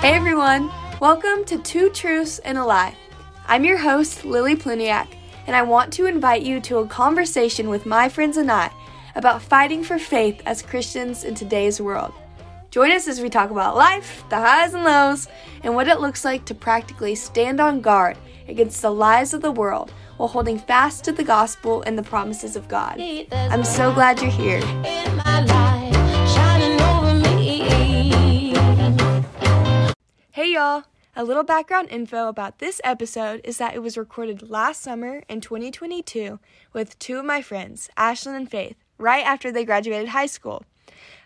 Hey everyone, welcome to Two Truths and a Lie. I'm your host, Lily Plewniak, and I want to invite you to a conversation with my friends and I about fighting for faith as Christians in today's world. Join us as we talk about life, the highs and lows, and what it looks like to practically stand on guard against the lies of the world while holding fast to the gospel and the promises of God. I'm so glad you're here. Hey y'all! A little background info about this episode is that it was recorded last summer in 2022 with two of my friends, Ashlyn and Faith, right after they graduated high school.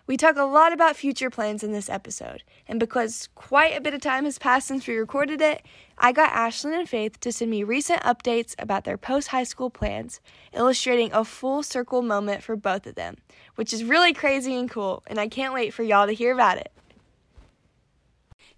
We talk a lot about future plans in this episode, and because quite a bit of time has passed since we recorded it, I got Ashlyn and Faith to send me recent updates about their post high school plans, illustrating a full circle moment for both of them, which is really crazy and cool, and I can't wait for y'all to hear about it.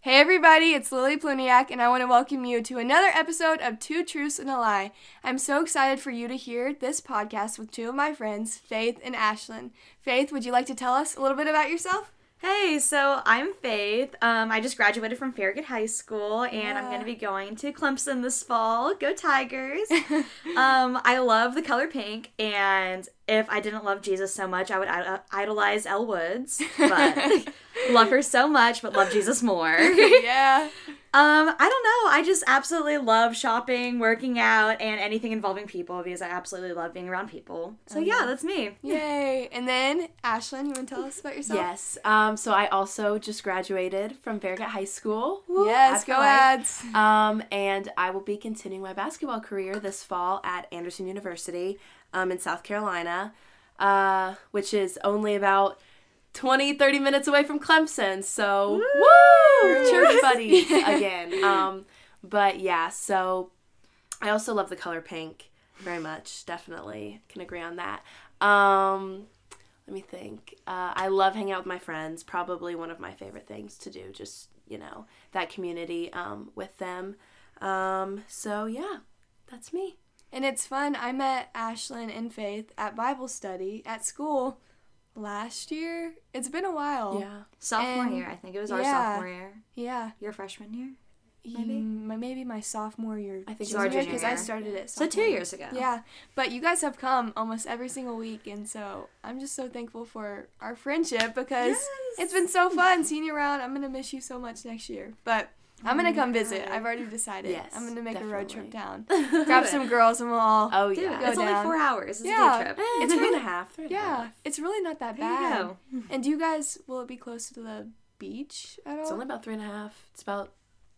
Hey everybody, it's Lily Plewniak, and I want to welcome you to another episode of Two Truths and a Lie. I'm so excited for you to hear this podcast with two of my friends, Faith and Ashlyn. Faith, would you like to tell us a little bit about yourself? Hey, so I'm Faith. Um, I just graduated from Farragut High School, and I'm going to be going to Clemson this fall. Go Tigers! um, I love the color pink, and if I didn't love Jesus so much, I would idol- idolize Elle Woods. But love her so much, but love Jesus more. yeah. Um, I don't know. I just absolutely love shopping, working out, and anything involving people because I absolutely love being around people. So yeah, that's me. Yay. And then, Ashlyn, you want to tell us about yourself? Yes. Um, so I also just graduated from Farragut High School. Woo, Yes, go ads. Um, and I will be continuing my basketball career this fall at Anderson University um, in South Carolina, uh, which is only about 20, 30 minutes away from Clemson. So, woo! Church buddies again. Um, but yeah, so I also love the color pink very much. Definitely can agree on that. Um, let me think. Uh, I love hanging out with my friends. Probably one of my favorite things to do. Just you know that community um, with them. Um, so yeah, that's me. And it's fun. I met Ashlyn and Faith at Bible study at school last year. It's been a while. Yeah. Sophomore And- year, I think it was our yeah. sophomore year. Yeah. Your freshman year? Maybe my maybe my sophomore year. I think so our junior because I started it. So two years ago. Yeah, but you guys have come almost every single week, and so I'm just so thankful for our friendship because it's been so fun seeing you around. I'm gonna miss you so much next year, but I'm gonna oh, come visit. I've already decided. Yes, I'm gonna make a road trip down, grab some girls, and we'll all. Oh Dude, yeah. it's only four hours. It's Yeah. a day trip. Eh, it's three and a half. Three and a Yeah, half. it's really not that There you bad. go. And do you guys will it be close to the beach at all? It's only about three and a half. It's about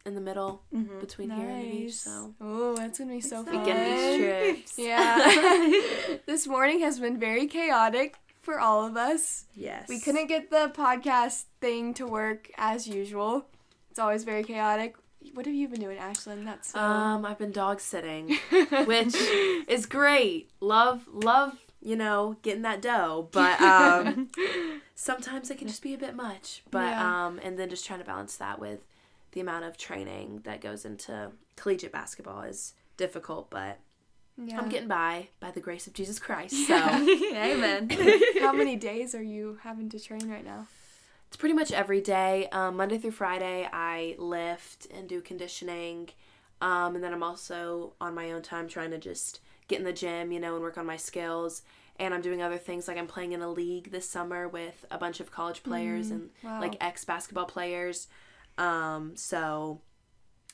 in the middle mm-hmm. between here and the beach. So Oh, that's gonna be so fun. weekend beach trips. Yeah. this morning has been very chaotic for all of us. Yes. We couldn't get the podcast thing to work as usual. It's always very chaotic. What have you been doing, Ashlyn? That's so. Um, I've been dog sitting, which is great. Love, love, you know, getting that dough. But um, sometimes it can just be a bit much. But Yeah. um, and then just trying to balance that with the amount of training that goes into collegiate basketball is difficult. But yeah. I'm getting by by the grace of Jesus Christ. So Amen. How many days are you having to train right now? It's pretty much every day. Um, Monday through Friday, I lift and do conditioning. Um, and then I'm also on my own time trying to just get in the gym, you know, and work on my skills. And I'm doing other things like I'm playing in a league this summer with a bunch of college players and wow. like ex basketball players. Um, so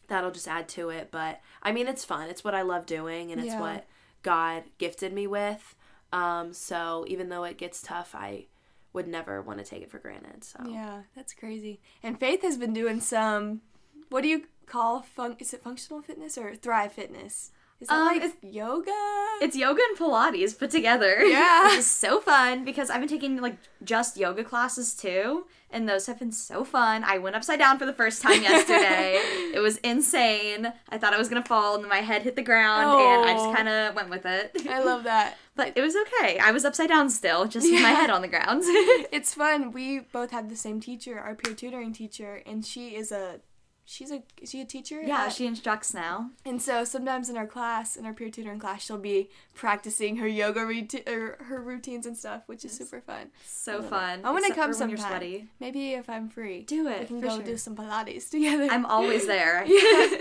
that'll just add to it. But I mean, it's fun. It's what I love doing, and it's Yeah. what God gifted me with. Um, so even though it gets tough, I would never want to take it for granted. So Yeah, that's crazy. And Faith has been doing some. What do you call fun? Is it functional fitness or Thrive Fitness? Is that Um, like it's- yoga? It's yoga and Pilates put together. Yeah. Which is so fun because I've been taking like just yoga classes too. And those have been so fun. I went upside down for the first time yesterday. it was insane. I thought I was gonna fall and my head hit the ground and I Oh. just kinda went with it. I love that. But it was okay. I was upside down still, just with my head on the ground. It's fun. We both had the same teacher, our peer tutoring teacher, and she is a she's a is she a teacher? Yeah, at- she instructs now. And so sometimes in our class, in our peer tutoring class, she'll be practicing her yoga routine or her routines and stuff, which is super fun. So fun. I want to come when sometime. you're. Maybe if I'm free, Do it. we can go sure. do some Pilates together. I'm always there.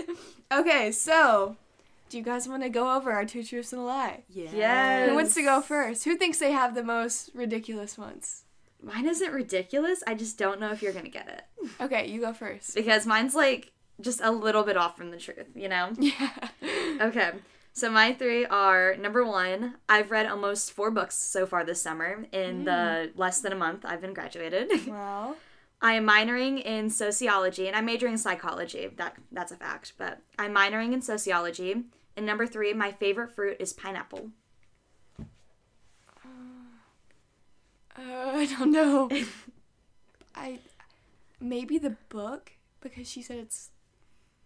okay, so do you guys want to go over our two truths and a lie? Yeah. Who wants to go first? Who thinks they have the most ridiculous ones? Mine isn't ridiculous. I just don't know if you're gonna get it Okay, you go first. because mine's like just a little bit off from the truth. You know. Yeah. Okay. So my three are number one, I've read almost four books so far this summer in the mm. less than a month I've been graduated. Well, I am minoring in sociology and I'm majoring in psychology. That that's a fact. But I'm minoring in sociology. And number three, my favorite fruit is pineapple. Uh, I don't know. I maybe the book because she said it's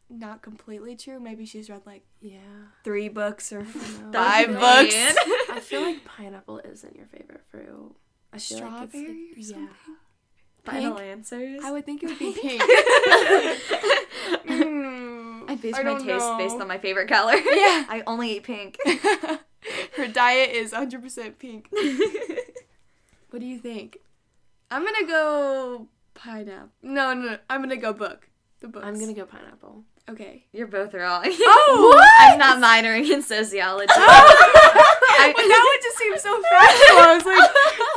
not completely true. Maybe she's read like Yeah. three books or five Mean. books. I feel like pineapple isn't your favorite fruit. I feel like it's Strawberry like, or yeah. something? Final answers. I would think it would be pink. Mm, I base I my don't taste based on my favorite color. Yeah. I only eat pink. Her diet is 100% pink. What do you think? I'm gonna go pineapple. No, no, no. I'm gonna go book. The book. I'm gonna go pineapple. Okay. You're both wrong. Oh, I'm not minoring in sociology. I, well, that one just seemed so factual. I was like,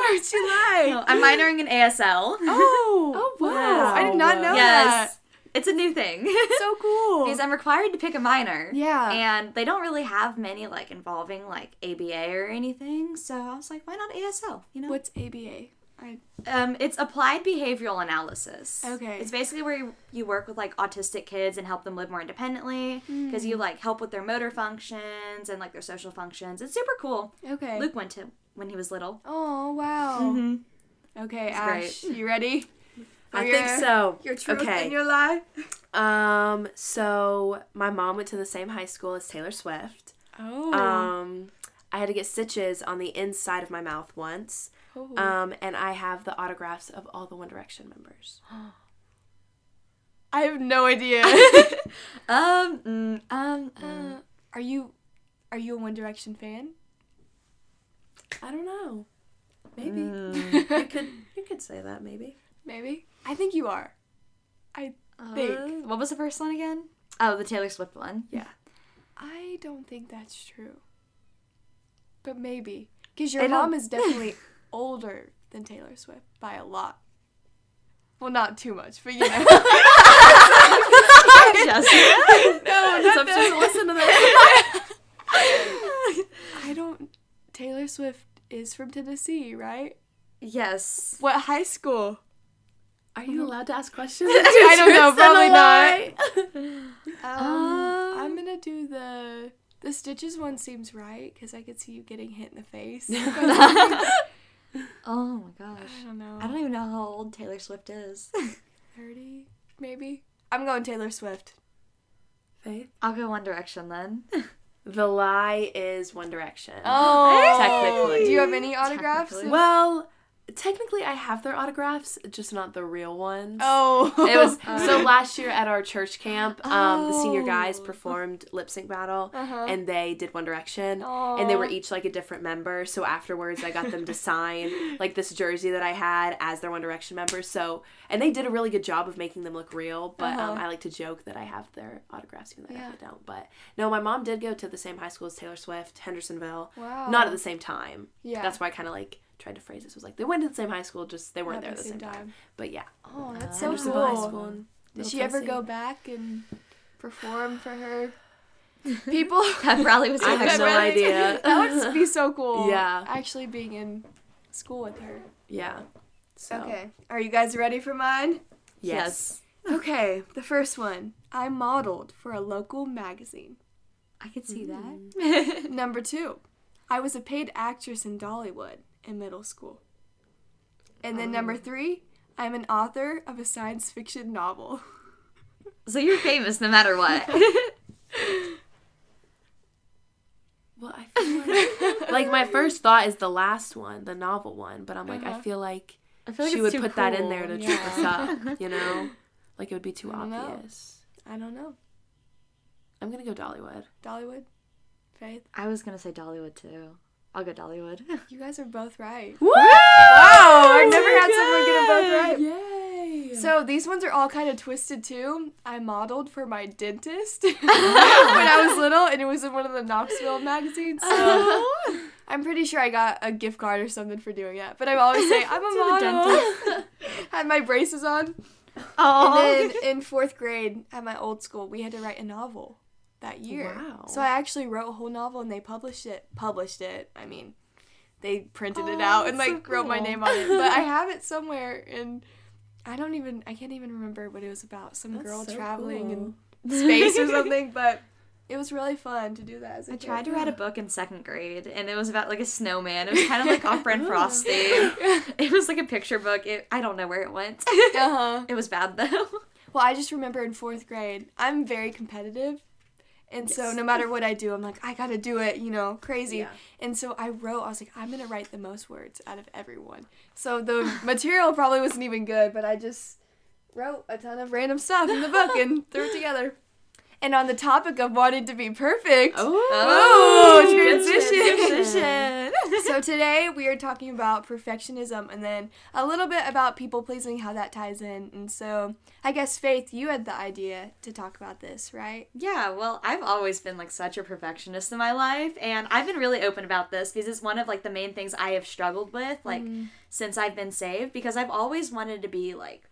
where'd she lie? No, I'm minoring in ASL. Oh, Oh, wow. I did not know yes. It's a new thing. So cool. because I'm required to pick a minor. yeah. And they don't really have many like involving like ABA or anything. So I was like, why not ASL? You know? What's ABA? I Um, it's applied behavioral analysis. Okay. It's basically where you, you work with like autistic kids and help them live more independently because you like help with their motor functions and like their social functions. It's super cool. okay. Luke went to when he was little. Oh wow. Mm-hmm. Okay, It's Ash, great. you ready? I think so. Your truth okay. and your lie. Um. So my mom went to the same high school as Taylor Swift. Oh. Um. I had to get stitches on the inside of my mouth once. Oh. Um. And I have the autographs of all the One Direction members. I have no idea. Um, mm, um, mm. Uh, are you are you a One Direction fan? I don't know. Maybe Mm. you could. You could say that. Maybe. Maybe. I think you are. I think. Uh, what was the first one again? Oh, the Taylor Swift one. Yeah. I don't think that's true. But maybe. Because your I don't- mom is definitely older than Taylor Swift by a lot. Well, not too much, but you know. Jessica. no, not that. listen to. I don't. Taylor Swift is from Tennessee, right? yes. What high school? Are you allowed to ask questions? I don't know, Truths and a probably not. Um, I'm gonna do the the stitches one. Seems right because I could see you getting hit in the face. Oh my gosh. I don't know. I don't even know how old Taylor Swift is. Thirty, maybe. I'm going Taylor Swift. Faith. I'll go One Direction then. The lie is One Direction. Oh, Technically. Do you have any autographs? Well, technically, I have their autographs, just not the real ones. Oh, It was so last year at our church camp. Um, the senior guys Oh. performed lip sync battle, Uh-huh. and they did One Direction, oh. and they were each like a different member. So afterwards, I got them to sign like this jersey that I had as their One Direction members. So and they did a really good job of making them look real. But um, Uh-huh. I like to joke that I have their autographs, even though I Yeah. definitely don't. But no, my mom did go to the same high school as Taylor Swift, Hendersonville. Wow. Not at the same time. Yeah. That's why I kind of like tried to phrase this It was like they went to the same high school, just they weren't Not there at the same time. But yeah, Oh, that's so Hendersonville High cool. School. Did she ever go back and perform for her people? Pep rally was I have no idea. that would be so cool. Yeah. Actually being in school with her. Yeah. So, Okay. Are you guys ready for mine? Yes. Okay, the first one. I modeled for a local magazine. I could see Mm. that. Number two, I was a paid actress in Dollywood in middle school. And then number three, I'm an author of a science fiction novel. so you're famous no matter what. Well, I feel like, like my first thought is the last one, the novel one, but I'm like, Uh-huh. I feel like I feel like she would too put that in there cool. to trip us up, you know? Like it would be too I don't know. obvious. I don't know. I'm gonna go Dollywood. Dollywood? Faith? I was gonna say Dollywood too. I'll go Dollywood. You guys are both right. Wow! I've never had someone get them both right. Yay! So these ones are all kind of twisted too. I modeled for my dentist when I was little, and it was in one of the Knoxville magazines. So oh. I'm pretty sure I got a gift card or something for doing that. But I always say I'm a To model. had my braces on, oh, and then in fourth grade at my old school, we had to write a novel that year. Wow. So I actually wrote a whole novel, and they published it. Published it. I mean, they printed it Oh, out and like so wrote my name on it. But I have it somewhere, and I don't even. I can't even remember what it was about. Some That's girl so traveling cool. in space or something. But it was really fun to do that. As a I kid. tried to write a book in second grade, and it was about like a snowman. It was kind of like Opera and Frosty. It was like a picture book. It, I don't know where it went. Uh-huh. it was bad though. Well, I just remember in fourth grade, I'm very competitive. And so no matter what I do, I'm like, I gotta do it, you know, crazy. Yeah. And so I wrote, I was like, I'm gonna write the most words out of everyone. So the material probably wasn't even good, but I just wrote a ton of random stuff in the book and threw it together. And on the topic of wanting to be perfect, Oh, good transition. So today we are talking about perfectionism and then a little bit about people pleasing, how that ties in. And so I guess Faith, you had the idea to talk about this, right? Yeah, well, I've always been like such a perfectionist in my life, and I've been really open about this because it's one of like the main things I have struggled with like mm-hmm. since I've been saved because I've always wanted to be like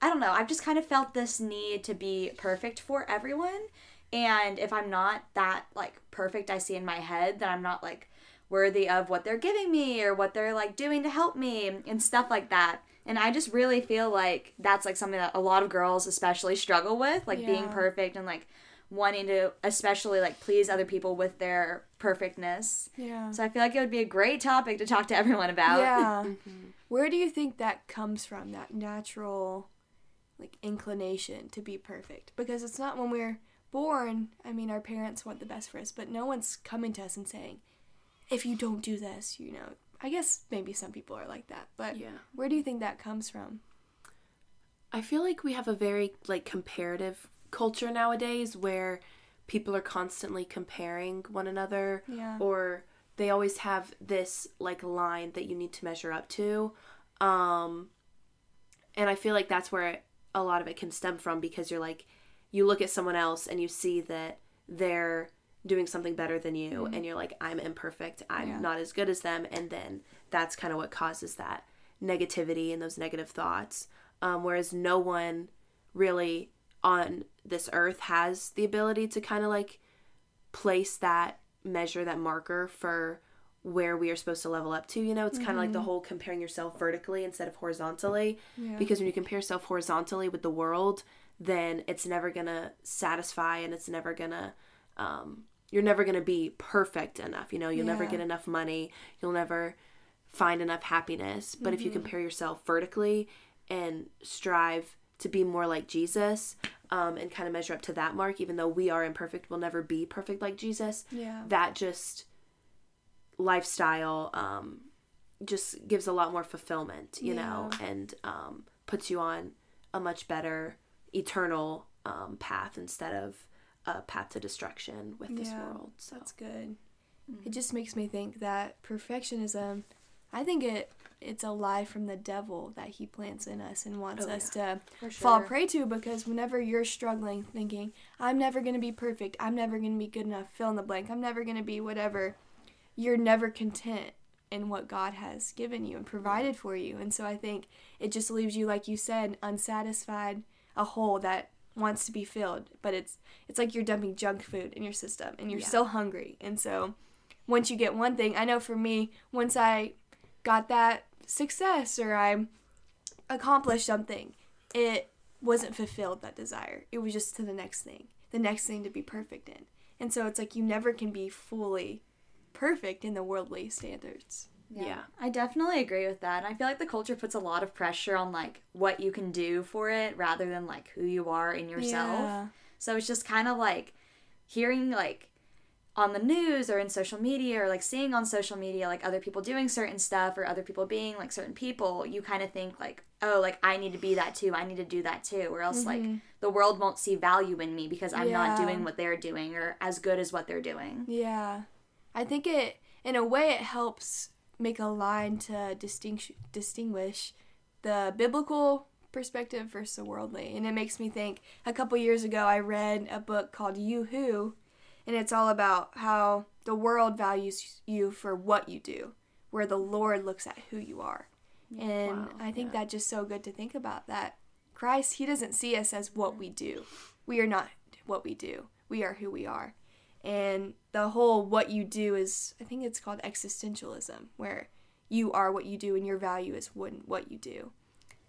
I don't know, I've just kind of felt this need to be perfect for everyone. And if I'm not that like perfect I see in my head, then I'm not like worthy of what they're giving me or what they're like doing to help me and stuff like that. And I just really feel like that's like something that a lot of girls especially struggle with, like being perfect and like wanting to especially like please other people with their perfectness. Yeah. So I feel like it would be a great topic to talk to everyone about. Yeah. Mm-hmm. Where do you think that comes from, that natural like inclination to be perfect? Because it's not when we're born, I mean our parents want the best for us, but no one's coming to us and saying, if you don't do this, you know. I guess maybe some people are like that, but Yeah. where do you think that comes from? I feel like we have a very like comparative culture nowadays where people are constantly comparing one another Yeah. or they always have this like line that you need to measure up to. Um and I feel like that's where a lot of it can stem from because you're like you look at someone else and you see that they're doing something better than you and you're like I'm imperfect. I'm Yeah. not as good as them and then that's kind of what causes that negativity and those negative thoughts. Um, whereas no one really on this earth has the ability to kind of like place that measure, that marker for where we are supposed to level up to. You know, it's kind of like the whole comparing yourself vertically instead of horizontally. Yeah. Because when you compare yourself horizontally with the world, then it's never gonna satisfy and it's never gonna um, you're never gonna be perfect enough. You know, you'll never get enough money. You'll never find enough happiness. But if you compare yourself vertically and strive to be more like Jesus um, and kind of measure up to that mark, even though we are imperfect, we'll never be perfect like Jesus. Yeah. That just lifestyle um, just gives a lot more fulfillment, you know, and um, puts you on a much better eternal um, path instead of a path to destruction with this Yeah, world. So. That's good. It mm-hmm. just makes me think that perfectionism, I think it it's a lie from the devil that he plants in us and wants Oh, us to For fall prey to because whenever you're struggling thinking, I'm never going to be perfect, I'm never going to be good enough, fill in the blank, I'm never going to be whatever, you're never content in what God has given you and provided for you. And so I think it just leaves you like you said unsatisfied, a hole that wants to be filled, but it's it's like you're dumping junk food in your system and you're Yeah. still hungry. And so once you get one thing, I know for me, once I got that success or I accomplished something, it wasn't fulfilled that desire. It was just to the next thing, the next thing to be perfect in. And so it's like you never can be fully perfect in the worldly standards. Yeah. I definitely agree with that. And I feel like the culture puts a lot of pressure on like what you can do for it rather than like who you are in yourself. Yeah. So it's just kind of like hearing like on the news or in social media or like seeing on social media like other people doing certain stuff or other people being like certain people, you kind of think like, oh, like I need to be that too. I need to do that too. Or else like mm-hmm. the world won't see value in me because I'm not doing what they're doing or as good as what they're doing. Yeah. I think it, in a way, it helps make a line to distinguish, distinguish the biblical perspective versus the worldly. And it makes me think a couple years ago, I read a book called You Who, and it's all about how the world values you for what you do, where the Lord looks at who you are. And Wow, I think yeah. that's just so good to think about that Christ, He doesn't see us as what we do. We are not what we do. We are who we are. And the whole what you do is, I think it's called existentialism, where you are what you do and your value is what, you do.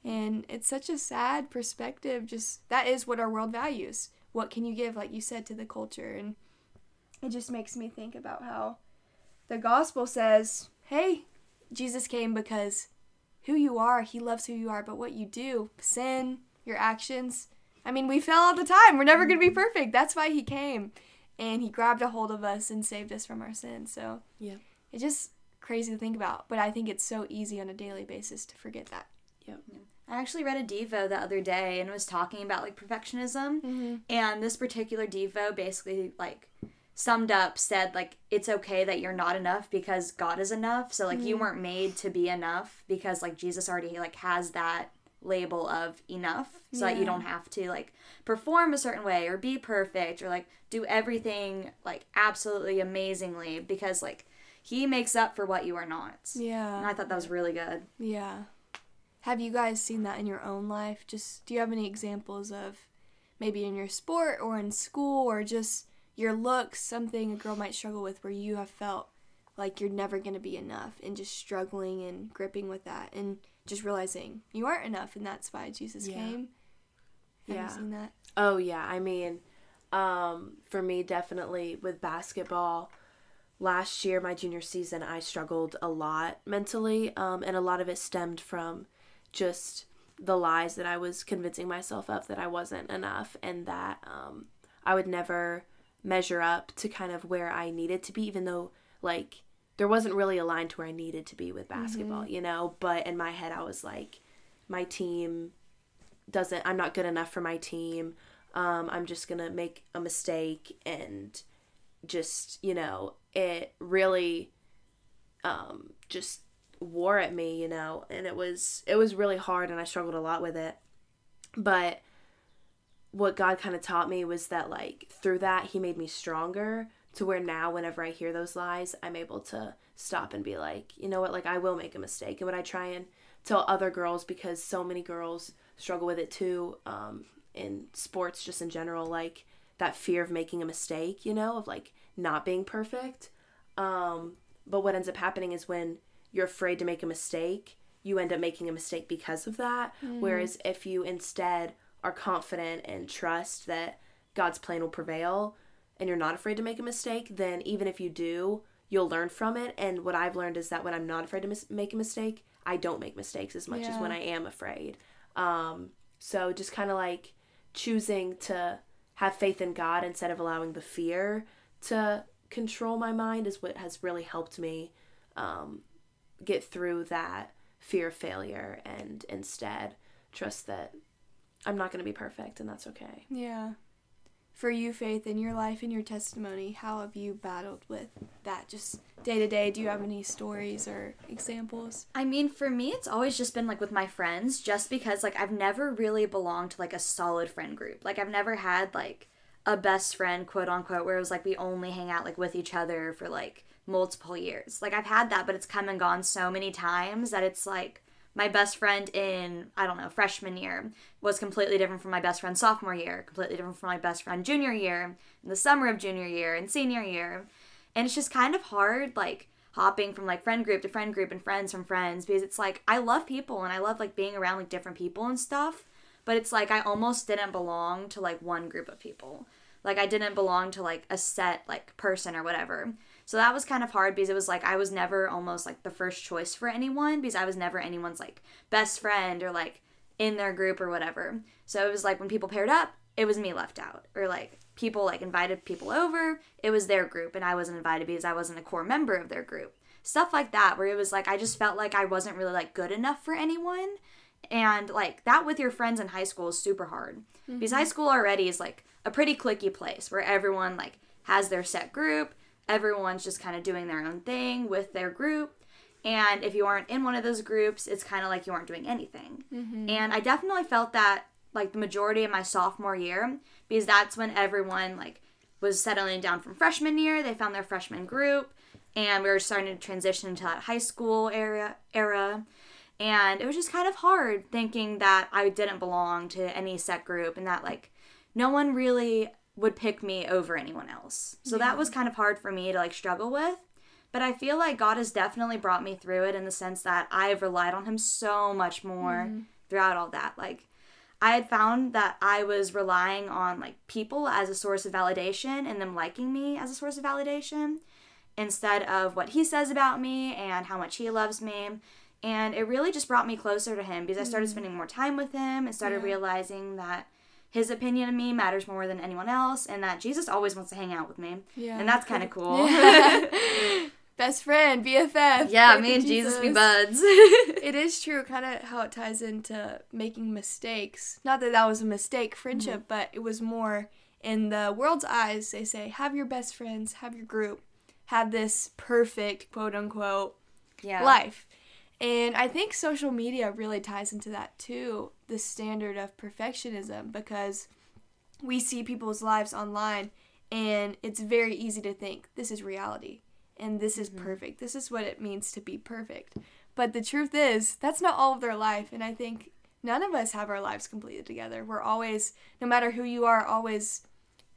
And it's such a sad perspective. Just that is what our world values. What can you give, like you said, to the culture? And it just makes me think about how the gospel says, hey, Jesus came because who you are, he loves who you are, but what you do, sin, your actions. I mean, we fail all the time. We're never going to be perfect. That's why he came. And he grabbed a hold of us and saved us from our sins. So Yeah. it's just crazy to think about. But I think it's so easy on a daily basis to forget that. Yeah, I actually read a Devo the other day and was talking about like perfectionism. Mm-hmm. And this particular Devo basically like summed up said like it's okay that you're not enough because God is enough. So like you weren't made to be enough because like Jesus already like has that label of enough so that you don't have to like perform a certain way or be perfect or like do everything like absolutely amazingly because like he makes up for what you are not. Yeah. And Yeah. I thought that was really good. Yeah. Have you guys seen that in your own life? Just do you have any examples of maybe in your sport or in school or just your looks, something a girl might struggle with where you have felt like you're never going to be enough and just struggling and gripping with that and just realizing you aren't enough and that's why Jesus Yeah. came? Have Yeah. you seen that? Oh yeah, I mean, um, for me definitely with basketball. Last year, my junior season, I struggled a lot mentally, um, and a lot of it stemmed from just the lies that I was convincing myself of that I wasn't enough and that um, I would never measure up to kind of where I needed to be, even though like there wasn't really a line to where I needed to be with basketball, you know. But in my head, I was like, my team doesn't i'm not good enough for my team. Um, i'm just gonna make a mistake and just you know it really um, just wore at me you know and it was it was really hard and i struggled a lot with it. But what god kind of taught me was that like through that he made me stronger to where now whenever i hear those lies i'm able to stop and be like you know what? Like i will make a mistake. And what i try and tell other girls because so many girls struggle with it too um, in sports just in general like that fear of making a mistake you know of like not being perfect. Um, but what ends up happening is when you're afraid to make a mistake you end up making a mistake because of that. Whereas if you instead are confident and trust that god's plan will prevail and you're not afraid to make a mistake then even if you do you'll learn from it and what i've learned is that when i'm not afraid to mis- make a mistake i don't make mistakes as much as when i am afraid um, so just kind of like choosing to have faith in God instead of allowing the fear to control my mind is what has really helped me um, get through that fear of failure and instead trust that I'm not going to be perfect and that's okay. Yeah. For you, Faith, in your life and your testimony, how have you battled with that just day to day? Do you have any stories or examples? I mean, for me, it's always just been like with my friends, just because like I've never really belonged to like a solid friend group. Like I've never had like a best friend, quote unquote, where it was like we only hang out like with each other for like multiple years. Like I've had that, but it's come and gone so many times that it's like my best friend in I don't know freshman year was completely different from my best friend sophomore year, completely different from my best friend junior year, in the summer of junior year, and senior year, and it's just kind of hard like hopping from like friend group to friend group and friends from friends because it's like I love people and I love like being around like different people and stuff, but it's like I almost didn't belong to like one group of people. Like I didn't belong to like a set like person or whatever. So that was kind of hard because it was like I was never almost like the first choice for anyone because I was never anyone's like best friend or like in their group or whatever. So it was like when people paired up, it was me left out. Or like people like invited people over, it was their group and I wasn't invited because I wasn't a core member of their group. Stuff like that where it was like I just felt like I wasn't really like good enough for anyone And like that with your friends in high school is super hard. Because high mm-hmm. school already is like a pretty clicky place where everyone like has their set group. Everyone's just kind of doing their own thing with their group. And if you aren't in one of those groups, it's kind of like you aren't doing anything. Mm-hmm. And I definitely felt that like the majority of my sophomore year because that's when everyone like was settling down from freshman year. They found their freshman group and we were starting to transition into that high school area era. And it was just kind of hard thinking that I didn't belong to any set group and that like no one really would pick me over anyone else. So that was kind of hard for me to like struggle with. But I feel like God has definitely brought me through it in the sense that I've relied on Him so much more mm-hmm. throughout all that. Like, I had found that I was relying on like people as a source of validation and them liking me as a source of validation instead of what He says about me and how much He loves me. And it really just brought me closer to Him because I started mm-hmm. spending more time with Him and started realizing that His opinion of me matters more than anyone else and that Jesus always wants to hang out with me. Yeah. And that's kind of cool. Best friend, BFF. Yeah, me and Jesus be buds. It is true, kind of how it ties into making mistakes. Not that that was a mistake, friendship, mm-hmm. but it was more in the world's eyes. They say, have your best friends, have your group, have this perfect, quote unquote, yeah. life. And I think social media really ties into that too, the standard of perfectionism, because we see people's lives online and it's very easy to think this is reality and this is mm-hmm. perfect. This is what it means to be perfect. But the truth is, that's not all of their life. And I think none of us have our lives completed together. We're always, no matter who you are, always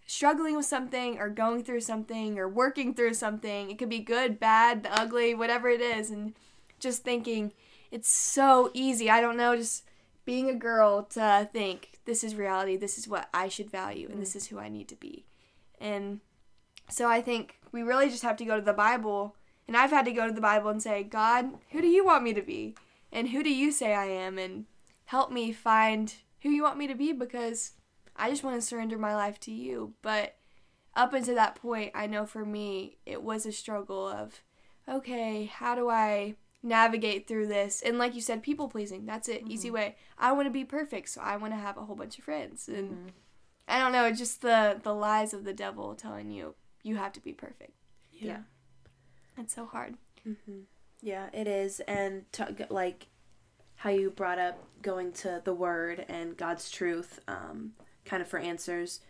struggling with something or going through something or working through something. It could be good, bad, ugly, whatever it is. And just thinking it's so easy. I don't know, just being a girl to think this is reality, this is what I should value, and this mm. is who I need to be. And so I think we really just have to go to the Bible. And I've had to go to the Bible and say, God, who do you want me to be? And who do you say I am? And help me find who you want me to be because I just want to surrender my life to you. But up until that point, I know for me, it was a struggle of, okay, how do I navigate through this? And like you said, people pleasing. That's it. Easy way. I want to be perfect, so I want to have a whole bunch of friends. And I don't know, it's just the the lies of the devil telling you you have to be perfect. Yeah. It's so hard. Yeah, it is. And to, like how you brought up going to the Word and God's truth, um, kind of for answers.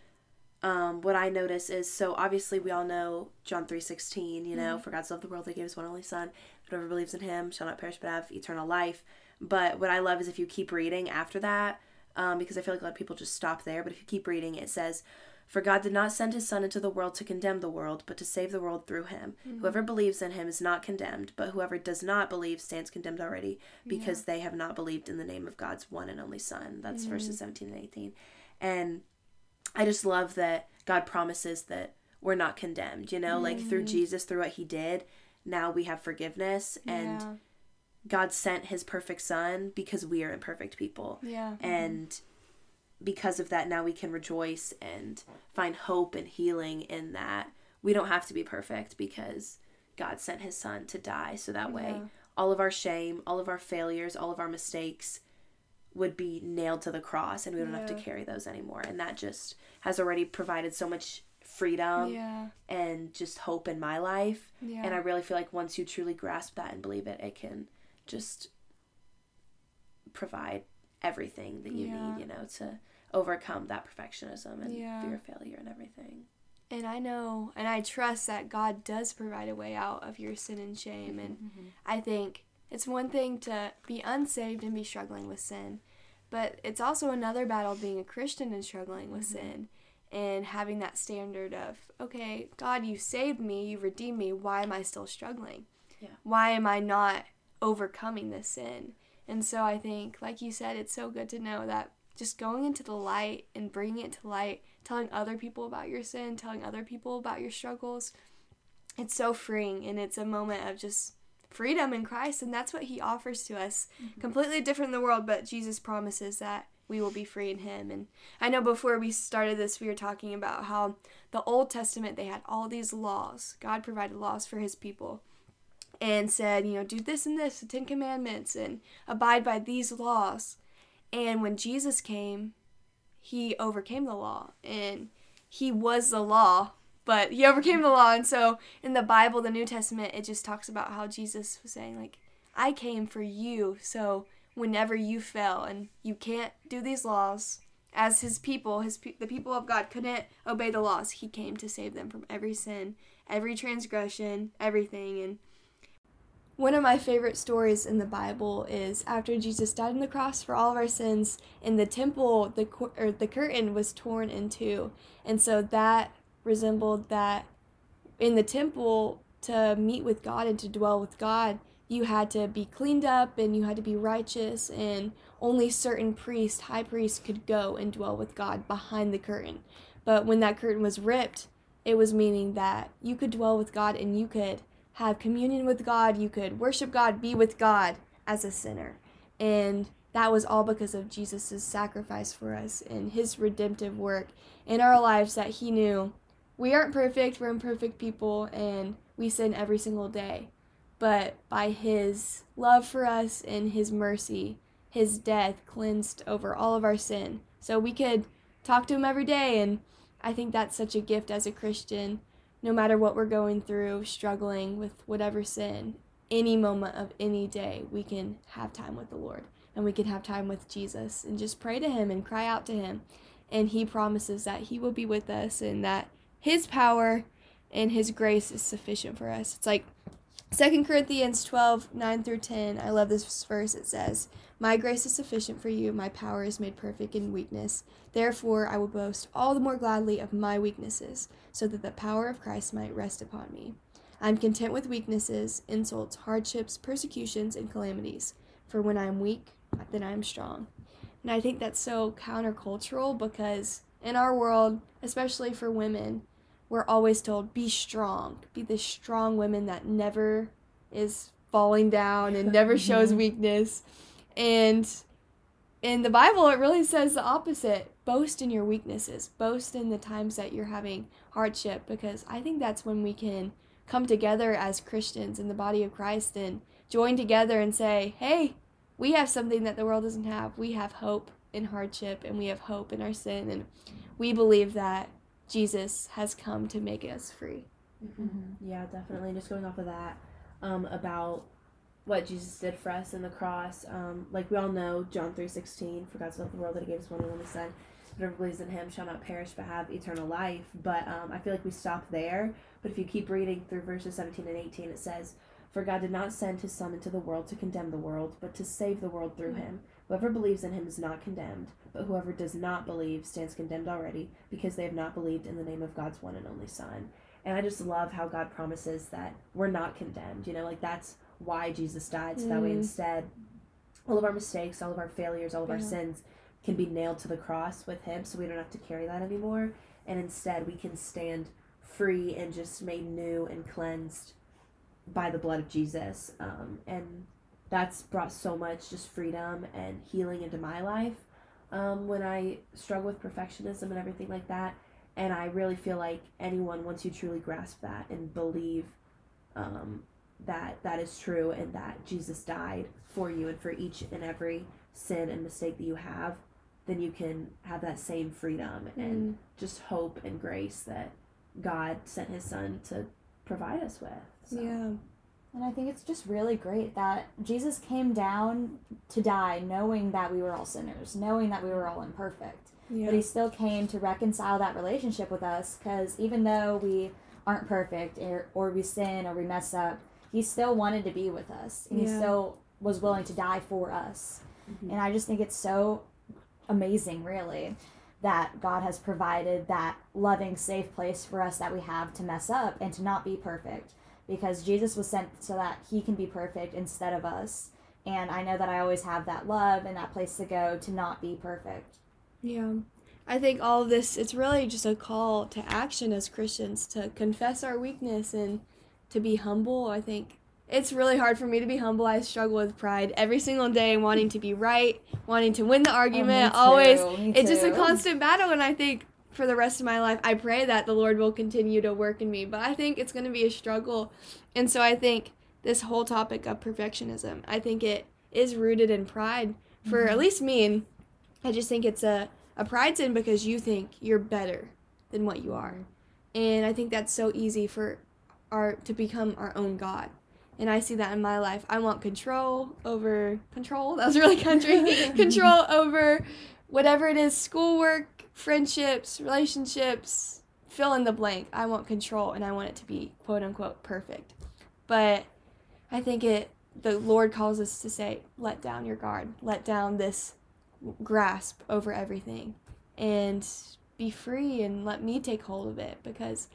Um, what I notice is so obviously we all know John three sixteen. You know, for God so loved the world, He gave His one only Son. Whoever believes in Him shall not perish but have eternal life. But what I love is if you keep reading after that, um, because I feel like a lot of people just stop there. But if you keep reading, it says, For God did not send his Son into the world to condemn the world, but to save the world through him. Whoever believes in him is not condemned, but whoever does not believe stands condemned already, because they have not believed in the name of God's one and only Son. That's verses 17 and 18. And I just love that God promises that we're not condemned, you know, like through Jesus, through what he did, now we have forgiveness and yeah. God sent his perfect son because we are imperfect people. Yeah. And because of that, now we can rejoice and find hope and healing in that. We don't have to be perfect because God sent his son to die. So that way, Yeah. all of our shame, all of our failures, all of our mistakes would be nailed to the cross and we don't have to carry those anymore. And that just has already provided so much freedom yeah. and just hope in my life. Yeah. And I really feel like once you truly grasp that and believe it, it can just provide everything that you Yeah. need, you know, to overcome that perfectionism and Yeah. fear of failure and everything. And I know and I trust that God does provide a way out of your sin and shame. And mm-hmm. I think it's one thing to be unsaved and be struggling with sin, but it's also another battle being a Christian and struggling with mm-hmm. sin and having that standard of, okay, God, you saved me, you redeemed me, why am I still struggling? Yeah. Why am I not overcoming this sin? And so I think, like you said, it's so good to know that just going into the light and bringing it to light, telling other people about your sin, telling other people about your struggles, it's so freeing and it's a moment of just freedom in Christ and that's what he offers to us. Mm-hmm. Completely different in the world, but Jesus promises that we will be free in him. And I know before we started this we were talking about how the Old Testament they had all these laws. God provided laws for his people and said, you know, do this and this, the 10 commandments and abide by these laws. And when Jesus came, he overcame the law and he was the law, but he overcame the law. And so in the Bible, the New Testament, it just talks about how Jesus was saying, like, I came for you. So whenever you fell and you can't do these laws, as his people, his pe- the people of God couldn't obey the laws, he came to save them from every sin, every transgression, everything. And one of my favorite stories in the Bible is after Jesus died on the cross for all of our sins, in the temple, the or the curtain was torn in two, and so that resembled that in the temple to meet with God and to dwell with God, you had to be cleaned up and you had to be righteous, and only certain priests, high priests, could go and dwell with God behind the curtain. But when that curtain was ripped, it was meaning that you could dwell with God and you could have communion with God, you could worship God, be with God as a sinner. And that was all because of Jesus' sacrifice for us and his redemptive work in our lives that he knew we aren't perfect, we're imperfect people, and we sin every single day. But by his love for us and his mercy, his death cleansed over all of our sin. So we could talk to him every day, and I think that's such a gift as a Christian no matter what we're going through, struggling with whatever sin, any moment of any day, we can have time with the Lord and we can have time with Jesus and just pray to Him and cry out to Him. And He promises that He will be with us and that His power and His grace is sufficient for us. It's like 2 Corinthians 12, 9 through 10. I love this verse. It says, My grace is sufficient for you, my power is made perfect in weakness. Therefore, I will boast all the more gladly of my weaknesses, so that the power of Christ might rest upon me. I am content with weaknesses, insults, hardships, persecutions, and calamities. For when I am weak, then I am strong. And I think that's so countercultural because in our world, especially for women, we're always told be strong, be the strong women that never is falling down and never shows mm-hmm. weakness. And in the Bible, it really says the opposite. Boast in your weaknesses, boast in the times that you're having hardship, because I think that's when we can come together as Christians in the body of Christ and join together and say, hey, we have something that the world doesn't have. We have hope in hardship and we have hope in our sin, and we believe that Jesus has come to make us free. Mm-hmm. Yeah, definitely. Just going off of that, um, about what Jesus did for us in the cross. Um, like we all know, John three sixteen, for God so loved the world that He gave His one and only Son. Whoever believes in Him shall not perish but have eternal life. But um, I feel like we stop there. But if you keep reading through verses seventeen and eighteen, it says, "For God did not send His Son into the world to condemn the world, but to save the world through Him. Whoever believes in Him is not condemned, but whoever does not believe stands condemned already, because they have not believed in the name of God's one and only Son." And I just love how God promises that we're not condemned. You know, like that's why Jesus died, so that way Mm. instead, all of our mistakes, all of our failures, all of our sins can be nailed to the cross with Him, so we don't have to carry that anymore. And instead, we can stand free and just made new and cleansed by the blood of Jesus. Um, and that's brought so much just freedom and healing into my life um, when I struggle with perfectionism and everything like that. And I really feel like anyone, once you truly grasp that and believe um, that that is true and that Jesus died for you and for each and every sin and mistake that you have, then you can have that same freedom and just hope and grace that God sent His Son to provide us with. So. Yeah. And I think it's just really great that Jesus came down to die knowing that we were all sinners, knowing that we were all imperfect. Yeah. But he still came to reconcile that relationship with us because even though we aren't perfect or, or we sin or we mess up, he still wanted to be with us. And he still was willing to die for us. Mm-hmm. And I just think it's so amazing, really, that God has provided that loving, safe place for us that we have to mess up and to not be perfect. Because Jesus was sent so that he can be perfect instead of us. And I know that I always have that love and that place to go to not be perfect. Yeah. I think all of this, it's really just a call to action as Christians to confess our weakness and to be humble. I think it's really hard for me to be humble. I struggle with pride every single day, wanting to be right, wanting to win the oh, argument. too, Always. It's just a constant battle. And I think for the rest of my life, I pray that the Lord will continue to work in me. But I think it's going to be a struggle. And so I think this whole topic of perfectionism, I think it is rooted in pride for at mm-hmm. least me. And I just think it's a, a pride sin because you think you're better than what you are. And I think that's so easy for our to become our own God. And I see that in my life. I want control over control. That was really country. control over whatever it is, schoolwork, friendships, relationships, fill in the blank. I want control and I want it to be quote unquote perfect. But I think it the Lord calls us to say, let down your guard, let down this grasp over everything and be free and let me take hold of it because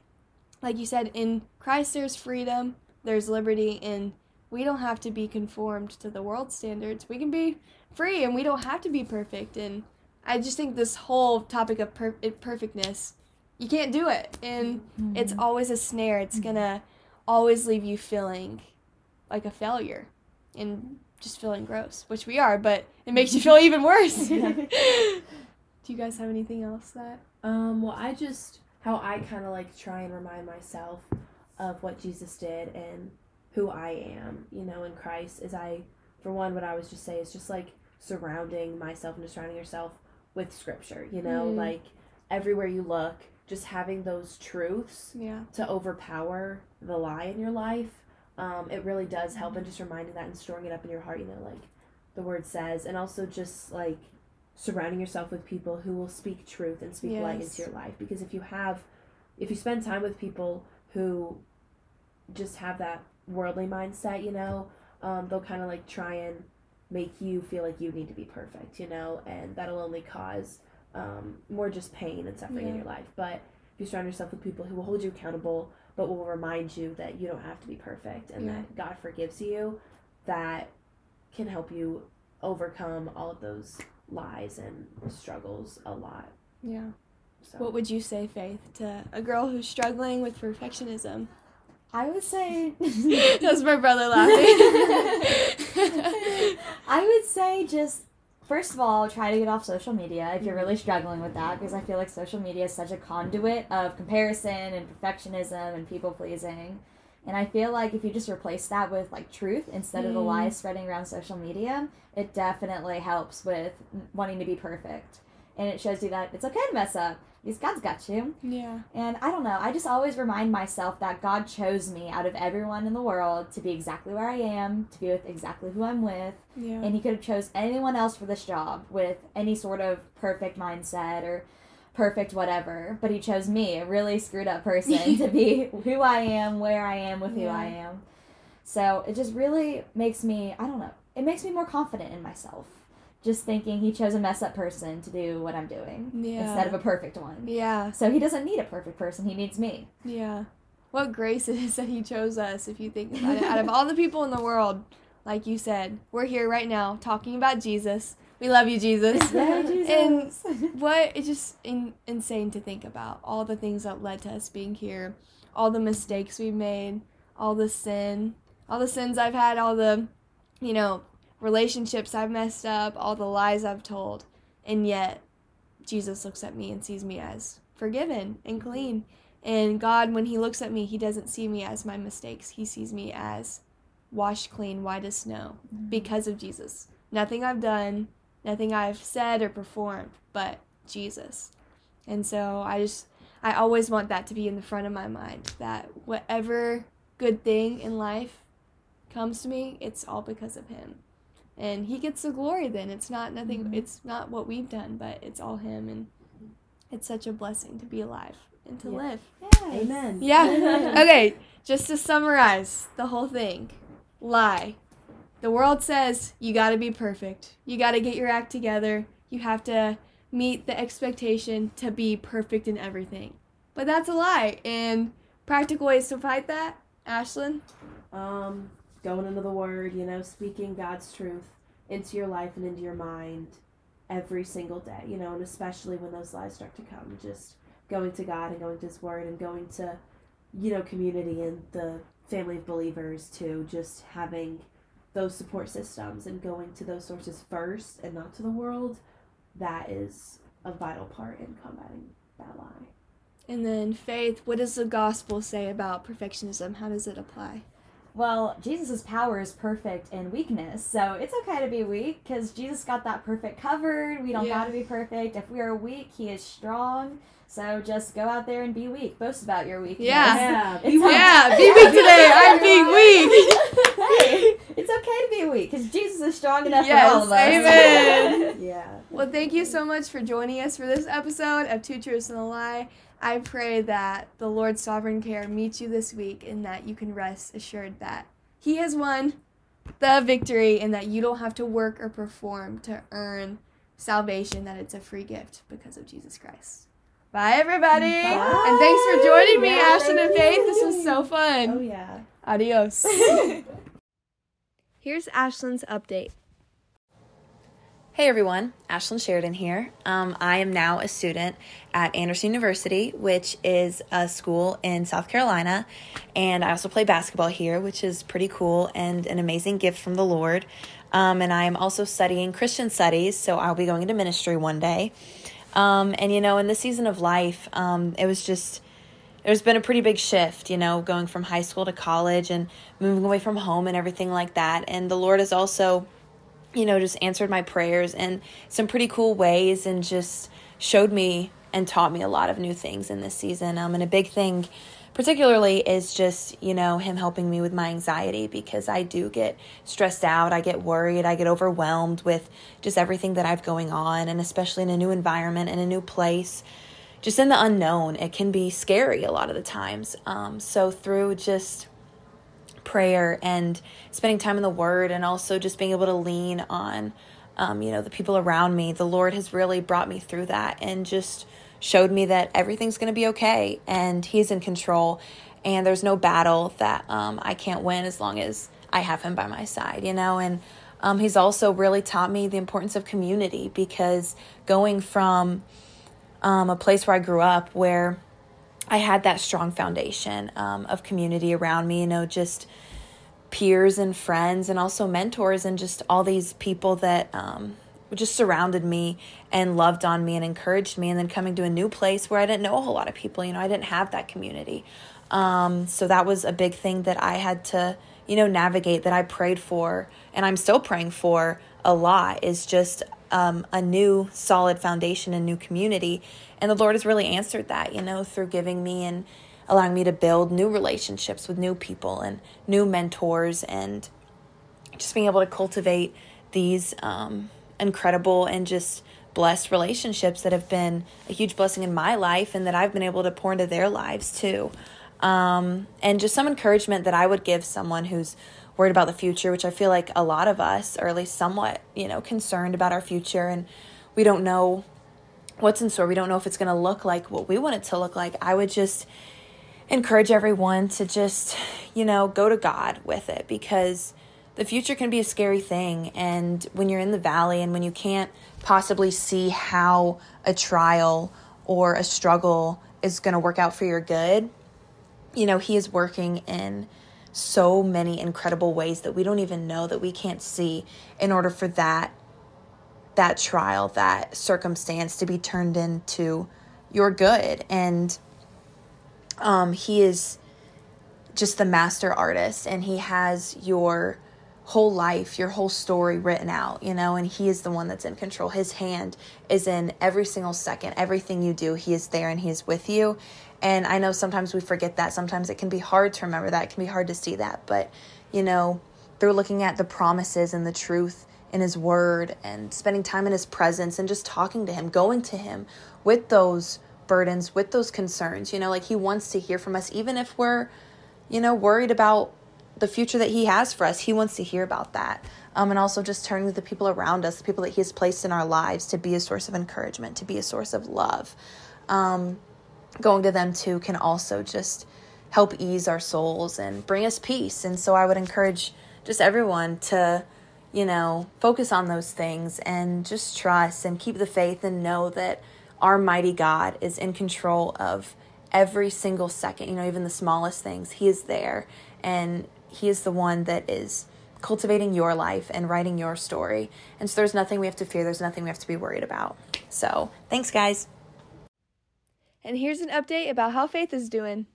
like you said in Christ there's freedom, there's liberty and we don't have to be conformed to the world standards. We can be free and we don't have to be perfect and I just think this whole topic of per- perfectness you can't do it and it's always a snare. It's going to always leave you feeling like a failure and just feeling gross, which we are, but it makes you feel even worse. Do you guys have anything else that? Um, well, I just how I kind of like try and remind myself of what Jesus did and who I am, you know, in Christ. Is I, for one, what I was just say is just like surrounding myself and just surrounding yourself with Scripture. You know, Mm. like everywhere you look, just having those truths Yeah. to overpower the lie in your life. Um, it really does help, and just reminding that and storing it up in your heart. You know, like the word says, and also just like surrounding yourself with people who will speak truth and speak light into your life. Because if you have, if you spend time with people who just have that worldly mindset, you know, um, they'll kind of like try and make you feel like you need to be perfect, you know, and that'll only cause um, more just pain and suffering in your life. But if you surround yourself with people who will hold you accountable, but will remind you that you don't have to be perfect and Yeah. that God forgives you, that can help you overcome all of those lies and struggles a lot. Yeah. So What would you say, Faith, to a girl who's struggling with perfectionism? I would say That's my brother laughing. I would say just first of all, try to get off social media if you're really struggling with that because I feel like social media is such a conduit of comparison and perfectionism and people pleasing. And I feel like if you just replace that with like truth instead of the Mm. lies spreading around social media, it definitely helps with wanting to be perfect. And it shows you that it's okay to mess up because God's got you. yeah. And I don't know, I just always remind myself that God chose me out of everyone in the world to be exactly where I am, to be with exactly who I'm with, Yeah. and he could have chose anyone else for this job with any sort of perfect mindset or perfect whatever, but he chose me, a really screwed up person to be who I am, where I am with who Yeah. I am. So it just really makes me, I don't know, it makes me more confident in myself. Just thinking he chose a mess up person to do what I'm doing Yeah. instead of a perfect one. Yeah. So he doesn't need a perfect person, he needs me. Yeah. What grace it is that he chose us, if you think about it. Out of all the people in the world, like you said, we're here right now talking about Jesus. We love you, Jesus. Yay, Jesus. And what it's just in, insane to think about all the things that led to us being here, all the mistakes we made, all the sin, all the sins I've had, all the, you know, relationships I've messed up, all the lies I've told, and yet Jesus looks at me and sees me as forgiven and clean. And God, when He looks at me, He doesn't see me as my mistakes. He sees me as washed clean, white as snow, mm-hmm. because of Jesus. Nothing I've done, nothing I've said or performed, but Jesus. And so I just, I always want that to be in the front of my mind that whatever good thing in life comes to me, it's all because of Him. And He gets the glory then. It's not nothing, Mhm. it's not what we've done, but it's all Him. And it's such a blessing to be alive and to Yeah. live. Yes. Amen. Yeah. okay, just to summarize the whole thing lie. The world says you got to be perfect. You got to get your act together. You have to meet the expectation to be perfect in everything. But that's a lie. And practical ways to fight that, Ashlyn? um, going into the word, you know, speaking God's truth into your life and into your mind every single day, you know, and especially when those lies start to come, just going to God and going to His Word and going to, you know, community and the family of believers too, just having those support systems and going to those sources first and not to the world, that is a vital part in combating that lie. And then faith, what does the gospel say about perfectionism? How does it apply? Well, Jesus' power is perfect in weakness, so it's okay to be weak because Jesus got that perfect covered. We don't Yeah. gotta be perfect. If we are weak, He is strong. So just go out there and be weak. Boast about your weakness. Yeah. Yeah. It's Yeah, be weak today. I'm being weak. hey, it's okay to be weak because Jesus is strong enough Yes, for all of us. amen. yeah. Well, thank you so much for joining us for this episode of Two Truths and a Lie. I pray that the Lord's sovereign care meets you this week and that you can rest assured that He has won the victory and that you don't have to work or perform to earn salvation, that it's a free gift because of Jesus Christ. Bye, everybody. Bye. And thanks for joining me, Yeah, Ashlyn and Faith. This was so fun. Oh yeah. Adios. Here's Ashlyn's update. Hey everyone, Ashlyn Sheridan here. Um, I am now a student at Anderson University, which is a school in South Carolina, and I also play basketball here, which is pretty cool and an amazing gift from the Lord. Um, and I am also studying Christian studies, so I'll be going into ministry one day. Um, and you know, in this season of life, um, it was just there's been a pretty big shift, you know, going from high school to college and moving away from home and everything like that. And the Lord has also you know, just answered my prayers in some pretty cool ways and just showed me and taught me a lot of new things in this season. Um, and a big thing, particularly, is just, you know, him helping me with my anxiety because I do get stressed out. I get worried. I get overwhelmed with just everything that I've going on. And especially in a new environment, in a new place, just in the unknown, it can be scary a lot of the times. Um, so through just prayer and spending time in the word and also just being able to lean on um, you know the people around me. The lord has really brought me through that and just showed me that everything's going to be okay and he's in control. And there's no battle that um, i can't win as long as i have him by my side you know? And um, he's also really taught me the importance of community because going from um, a place where i grew up where I had that strong foundation um, of community around me, you know, just peers and friends and also mentors and just all these people that um, just surrounded me and loved on me and encouraged me. And then coming to a new place where I didn't know a whole lot of people, you know, I didn't have that community. Um, so that was a big thing that I had to, you know, navigate that I prayed for and I'm still praying for a lot is just um, a new solid foundation and new community. And the Lord has really answered that, you know, through giving me and allowing me to build new relationships with new people and new mentors and just being able to cultivate these um, incredible and just blessed relationships that have been a huge blessing in my life and that I've been able to pour into their lives too. Um, and just some encouragement that I would give someone who's worried about the future, which I feel like a lot of us are at least somewhat, you know, concerned about our future and we don't know what's in store. We don't know if it's going to look like what we want it to look like. I would just encourage everyone to just, you know, go to God with it because the future can be a scary thing. And when you're in the valley and when you can't possibly see how a trial or a struggle is going to work out for your good, you know, He is working in so many incredible ways that we don't even know that we can't see in order for that that trial that circumstance to be turned into your good and um he is just the master artist and he has your whole life, your whole story written out, you know, and he is the one that's in control. His hand is in every single second. Everything you do, he is there and he is with you. And I know sometimes we forget that. Sometimes it can be hard to remember that. It can be hard to see that. But, you know, through looking at the promises and the truth in his word and spending time in his presence and just talking to him, going to him with those burdens, with those concerns, you know, like he wants to hear from us, even if we're, you know, worried about the future that he has for us. He wants to hear about that. Um, and also just turning to the people around us, the people that he has placed in our lives to be a source of encouragement, to be a source of love. Um, going to them too can also just help ease our souls and bring us peace. And so I would encourage just everyone to, you know, focus on those things and just trust and keep the faith and know that our mighty God is in control of every single second, you know, even the smallest things. He is there and He is the one that is cultivating your life and writing your story. And so there's nothing we have to fear, there's nothing we have to be worried about. So thanks, guys. And here's an update about how Faith is doing.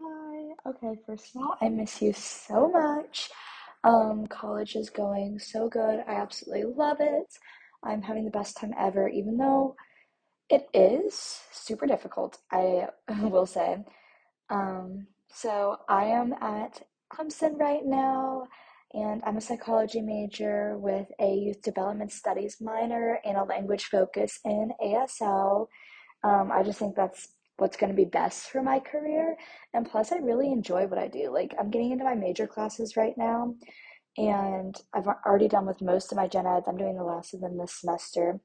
Hi, Okay, first of all, I miss you so much. Um, college is going so good. I absolutely love it. I'm having the best time ever, even though it is super difficult, I will say. Um, so I am at Clemson right now, and I'm a psychology major with a youth development studies minor and a language focus in ASL. Um, I just think that's what's going to be best for my career. And plus, I really enjoy what I do. Like, I'm getting into my major classes right now, and I've already done with most of my gen eds. I'm doing the last of them this semester.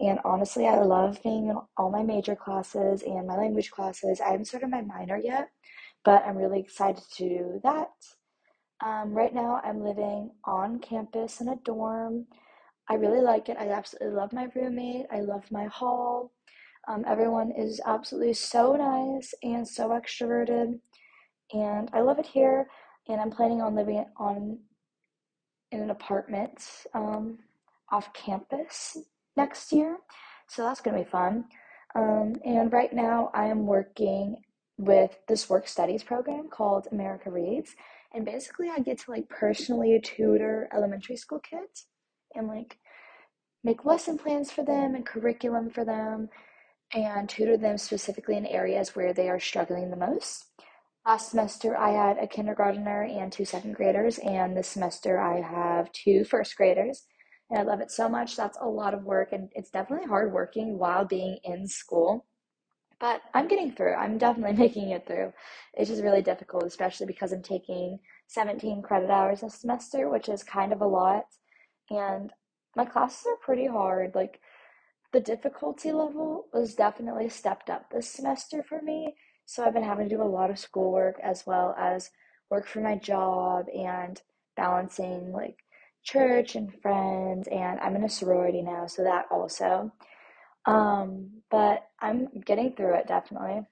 And honestly, I love being in all my major classes and my language classes. I haven't started my minor yet, but I'm really excited to do that. Um, right now, I'm living on campus in a dorm. I really like it. I absolutely love my roommate. I love my hall. Um, everyone is absolutely so nice and so extroverted, and I love it here. And I'm planning on living on in an apartment um, off campus next year, so that's gonna be fun. Um, and right now, I am working with this work studies program called America Reads, and basically, I get to like personally tutor elementary school kids and like make lesson plans for them and curriculum for them and tutor them specifically in areas where they are struggling the most. Last semester, I had a kindergartner and two second graders, and this semester, I have two first graders. And I love it so much. That's a lot of work, and it's definitely hard working while being in school. But I'm getting through. I'm definitely making it through. It's just really difficult, especially because I'm taking 17 credit hours this semester, which is kind of a lot. And my classes are pretty hard. Like, the difficulty level was definitely stepped up this semester for me. So I've been having to do a lot of schoolwork as well as work for my job and balancing like church and friends. And I'm in a sorority now, so that also. Um, but I'm getting through it definitely.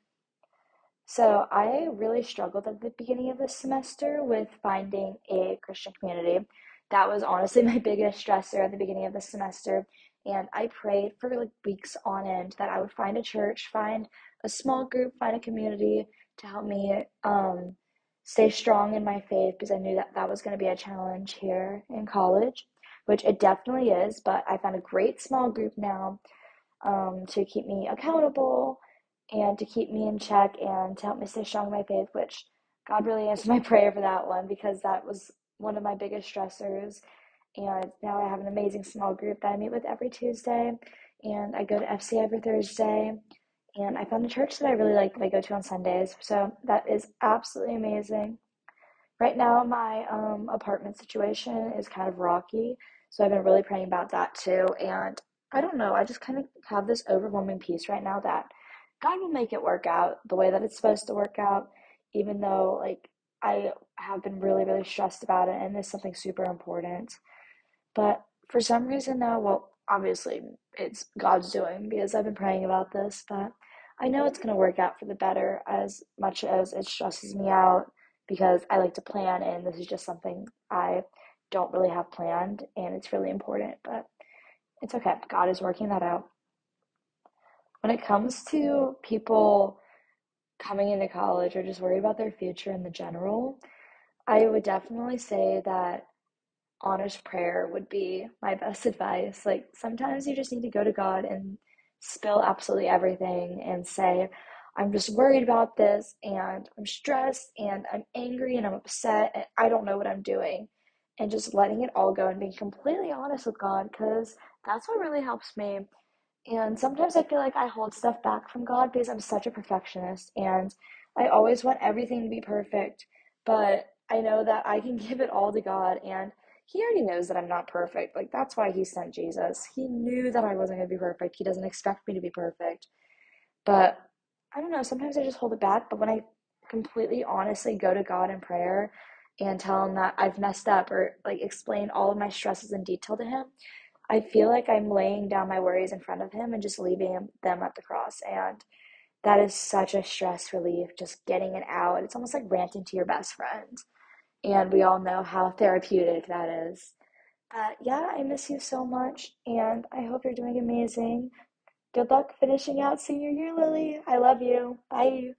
So I really struggled at the beginning of the semester with finding a Christian community. That was honestly my biggest stressor at the beginning of the semester. And I prayed for like weeks on end that I would find a church, find a small group, find a community to help me um, stay strong in my faith because I knew that that was going to be a challenge here in college, which it definitely is. But I found a great small group now um, to keep me accountable and to keep me in check and to help me stay strong in my faith, which God really answered my prayer for that one because that was one of my biggest stressors. And now I have an amazing small group that I meet with every Tuesday, and I go to FC every Thursday. And I found a church that I really like that I go to on Sundays. So that is absolutely amazing. Right now, my um, apartment situation is kind of rocky. So I've been really praying about that too. And I don't know, I just kind of have this overwhelming peace right now that God will make it work out the way that it's supposed to work out, even though, like, I have been really, really stressed about it and it's something super important. But for some reason now, well, obviously it's God's doing because I've been praying about this, but I know it's going to work out for the better as much as it stresses me out because I like to plan and this is just something I don't really have planned and it's really important, but it's okay. God is working that out. When it comes to people coming into college or just worried about their future in the general, I would definitely say that honest prayer would be my best advice. Like sometimes you just need to go to God and spill absolutely everything and say, I'm just worried about this and I'm stressed and I'm angry and I'm upset and I don't know what I'm doing. And just letting it all go and being completely honest with God because that's what really helps me. And sometimes I feel like I hold stuff back from God because I'm such a perfectionist and I always want everything to be perfect. But I know that I can give it all to God and He already knows that I'm not perfect. Like, that's why He sent Jesus. He knew that I wasn't going to be perfect. He doesn't expect me to be perfect. But I don't know, sometimes I just hold it back. But when I completely honestly go to God in prayer and tell Him that I've messed up or like explain all of my stresses in detail to Him, I feel like I'm laying down my worries in front of Him and just leaving them at the cross. And that is such a stress relief, just getting it out. It's almost like ranting to your best friend. And we all know how therapeutic that is. But yeah, I miss you so much, and I hope you're doing amazing. Good luck finishing out senior year, Lily. I love you. Bye.